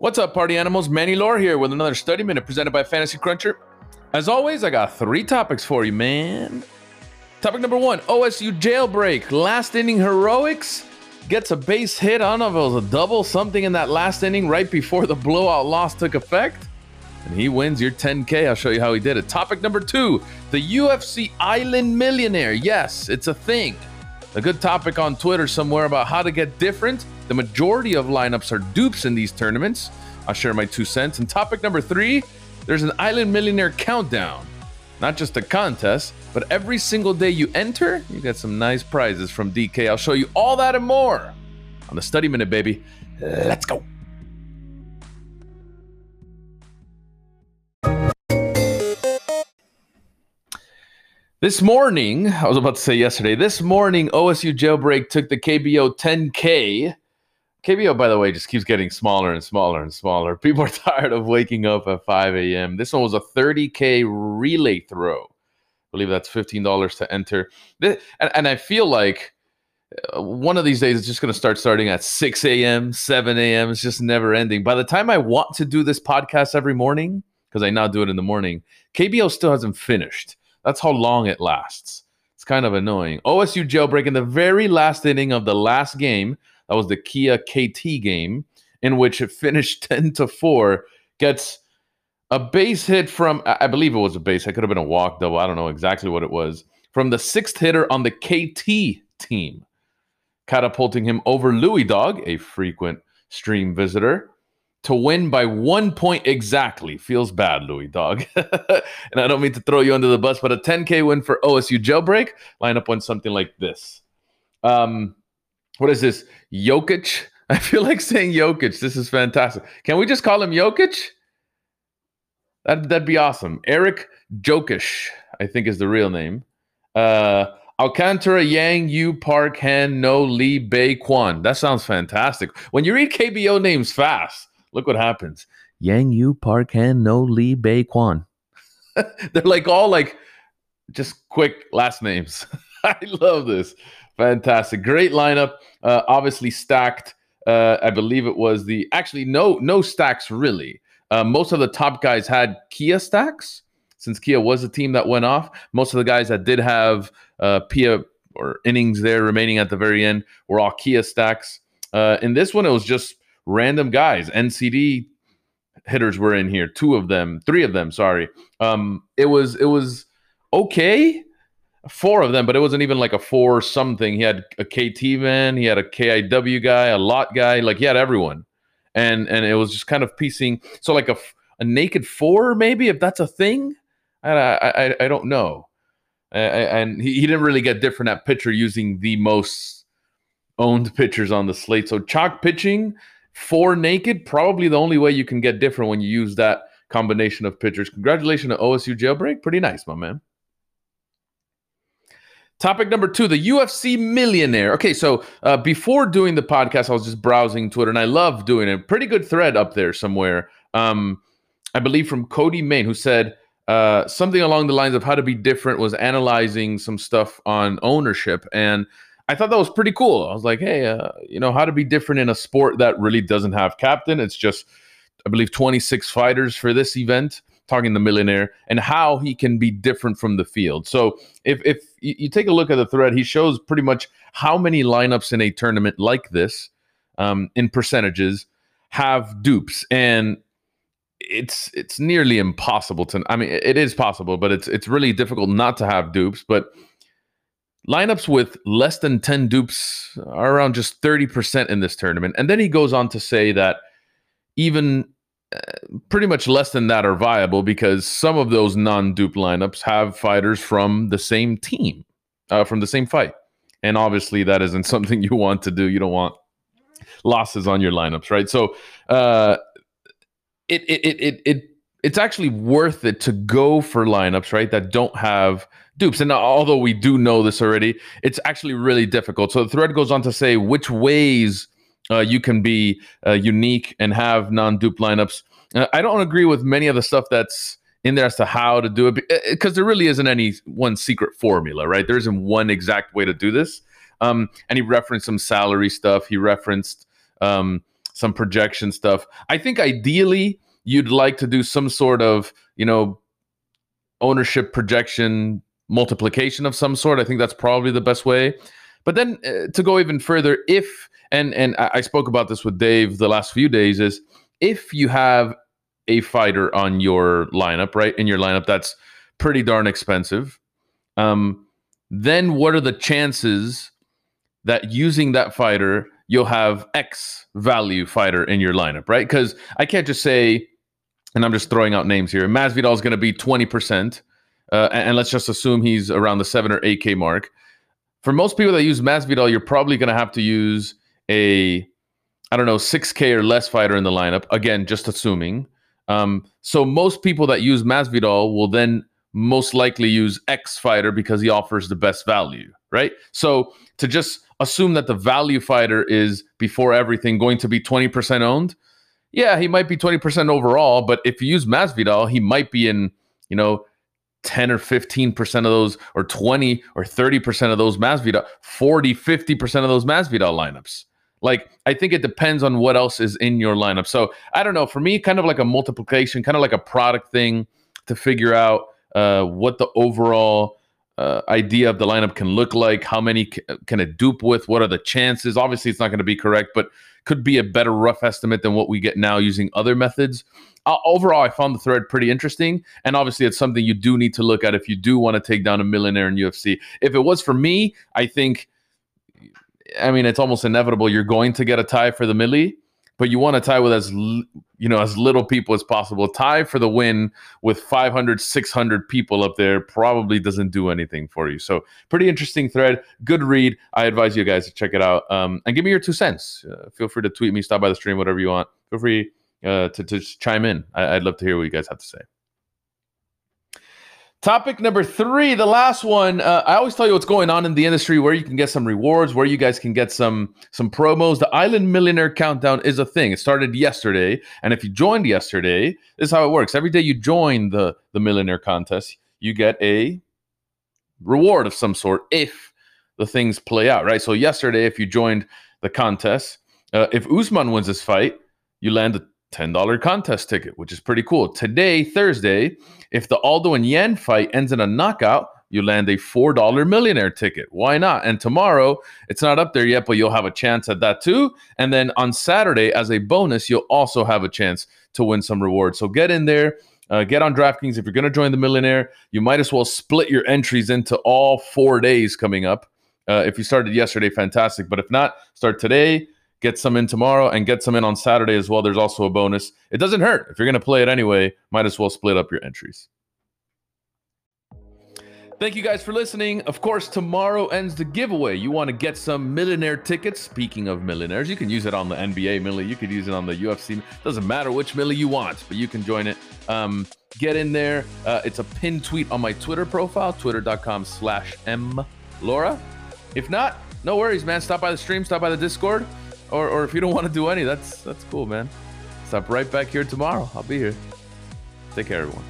What's up, party animals? Manny Lore here with another study minute presented by Fantasy Cruncher. As always, I got three topics for you, man. Topic number one OSU jailbreak. Last inning heroics gets a base hit. I don't know if it was a double, something in that last inning right before the blowout loss took effect. And he wins your 10K. I'll show you how he did it. Topic number two the UFC Island Millionaire. Yes, it's a thing. A good topic on Twitter somewhere about how to get different. The majority of lineups are dupes in these tournaments. I'll share my two cents. And topic number three there's an Island Millionaire countdown. Not just a contest, but every single day you enter, you get some nice prizes from DK. I'll show you all that and more on the Study Minute, baby. Let's go. This morning, I was about to say yesterday, this morning, OSU Jailbreak took the KBO 10K. KBO, by the way, just keeps getting smaller and smaller and smaller. People are tired of waking up at 5 a.m. This one was a 30K relay throw. I believe that's $15 to enter. And, and I feel like uh, one of these days it's just going to start starting at 6 a.m., 7 a.m. It's just never ending. By the time I want to do this podcast every morning, because I now do it in the morning, KBO still hasn't finished. That's how long it lasts. It's kind of annoying. OSU jailbreak in the very last inning of the last game. That was the Kia KT game, in which it finished 10 to 4, gets a base hit from, I believe it was a base. It could have been a walk double. I don't know exactly what it was. From the sixth hitter on the KT team, catapulting him over Louis Dog, a frequent stream visitor to win by one point exactly. Feels bad, Louis Dog. and I don't mean to throw you under the bus, but a 10K win for OSU jailbreak. Line up on something like this. Um, what is this? Jokic? I feel like saying Jokic. This is fantastic. Can we just call him Jokic? That, that'd be awesome. Eric Jokisch, I think is the real name. Uh, Alcantara, Yang, Yu, Park, Han, No, Lee, Bay, Kwan. That sounds fantastic. When you read KBO names fast, Look what happens. Yang Yu, Park Han, No Lee, Bei Kwan. They're like all like just quick last names. I love this. Fantastic. Great lineup. Uh, obviously stacked. Uh, I believe it was the actually no no stacks really. Uh, most of the top guys had Kia stacks since Kia was a team that went off. Most of the guys that did have uh, Pia or innings there remaining at the very end were all Kia stacks. Uh, in this one, it was just random guys. NCD hitters were in here, two of them, three of them. Sorry. Um, it was it was okay, four of them, but it wasn't even like a four something. He had a KT man, he had a KIW guy, a lot guy, like he had everyone, and and it was just kind of piecing. So like a a naked four, maybe if that's a thing. I I I, don't know. and he, he didn't really get different at pitcher using the most owned pitchers on the slate. So chalk pitching four naked, probably the only way you can get different when you use that combination of pitchers. Congratulations to OSU jailbreak. Pretty nice, my man. Topic number two, the UFC millionaire. Okay, so uh, before doing the podcast, I was just browsing Twitter and I love doing it. Pretty good thread up there somewhere. Um, I believe from Cody Main, who said uh, something along the lines of how to be different, was analyzing some stuff on ownership. And I thought that was pretty cool. I was like, hey, uh, you know, how to be different in a sport that really doesn't have captain. It's just, I believe, 26 fighters for this event, talking the millionaire, and how he can be different from the field. So if, if you take a look at the thread, he shows pretty much how many lineups in a tournament like this, um, in percentages, have dupes. And it's it's nearly impossible to I mean it is possible, but it's it's really difficult not to have dupes. But Lineups with less than 10 dupes are around just 30% in this tournament. And then he goes on to say that even pretty much less than that are viable because some of those non dupe lineups have fighters from the same team, uh, from the same fight. And obviously, that isn't something you want to do. You don't want losses on your lineups, right? So, uh, it, it, it, it, it it's actually worth it to go for lineups, right, that don't have dupes. And although we do know this already, it's actually really difficult. So the thread goes on to say which ways uh, you can be uh, unique and have non-dupe lineups. Uh, I don't agree with many of the stuff that's in there as to how to do it because there really isn't any one secret formula, right? There isn't one exact way to do this. Um, and he referenced some salary stuff. He referenced um, some projection stuff. I think ideally you'd like to do some sort of, you know, ownership projection multiplication of some sort. I think that's probably the best way. But then uh, to go even further, if and and I spoke about this with Dave the last few days is if you have a fighter on your lineup, right? In your lineup that's pretty darn expensive. Um, then what are the chances that using that fighter you'll have X value fighter in your lineup, right? Because I can't just say, and I'm just throwing out names here. Masvidal is going to be 20%, uh, and, and let's just assume he's around the seven or 8K mark. For most people that use Masvidal, you're probably going to have to use a, I don't know, 6K or less fighter in the lineup. Again, just assuming. Um, so most people that use Masvidal will then most likely use X fighter because he offers the best value, right? So to just assume that the value fighter is before everything going to be 20% owned, yeah, he might be 20% overall, but if you use Masvidal, he might be in, you know, 10 or 15% of those, or 20 or 30% of those Masvidal, 40, 50% of those Masvidal lineups. Like, I think it depends on what else is in your lineup. So I don't know. For me, kind of like a multiplication, kind of like a product thing to figure out uh, what the overall uh, idea of the lineup can look like, how many c- can it dupe with, what are the chances. Obviously, it's not going to be correct, but could be a better rough estimate than what we get now using other methods. Uh, overall, I found the thread pretty interesting, and obviously, it's something you do need to look at if you do want to take down a millionaire in UFC. If it was for me, I think, I mean, it's almost inevitable you're going to get a tie for the millie but you want to tie with as you know as little people as possible. Tie for the win with 500, 600 people up there probably doesn't do anything for you. So pretty interesting thread, good read. I advise you guys to check it out um, and give me your two cents. Uh, feel free to tweet me, stop by the stream, whatever you want. Feel free uh, to to chime in. I, I'd love to hear what you guys have to say. Topic number three, the last one. Uh, I always tell you what's going on in the industry, where you can get some rewards, where you guys can get some some promos. The Island Millionaire Countdown is a thing. It started yesterday, and if you joined yesterday, this is how it works. Every day you join the the Millionaire Contest, you get a reward of some sort if the things play out, right? So yesterday, if you joined the contest, uh, if Usman wins this fight, you land a $10 contest ticket, which is pretty cool. Today, Thursday, if the Aldo and Yan fight ends in a knockout, you land a $4 millionaire ticket. Why not? And tomorrow, it's not up there yet, but you'll have a chance at that too. And then on Saturday, as a bonus, you'll also have a chance to win some rewards. So get in there. Uh, get on DraftKings. If you're going to join the millionaire, you might as well split your entries into all four days coming up. Uh, if you started yesterday, fantastic. But if not, start today get some in tomorrow and get some in on Saturday as well. There's also a bonus. It doesn't hurt. If you're going to play it anyway, might as well split up your entries. Thank you guys for listening. Of course, tomorrow ends the giveaway. You want to get some millionaire tickets. Speaking of millionaires, you can use it on the NBA millie. You could use it on the UFC. Doesn't matter which millie you want, but you can join it. Um, get in there. Uh, it's a pinned tweet on my Twitter profile, twitter.com slash m Laura. If not, no worries, man. Stop by the stream, stop by the Discord. Or, or if you don't want to do any, that's that's cool, man. Stop right back here tomorrow. I'll be here. Take care, everyone.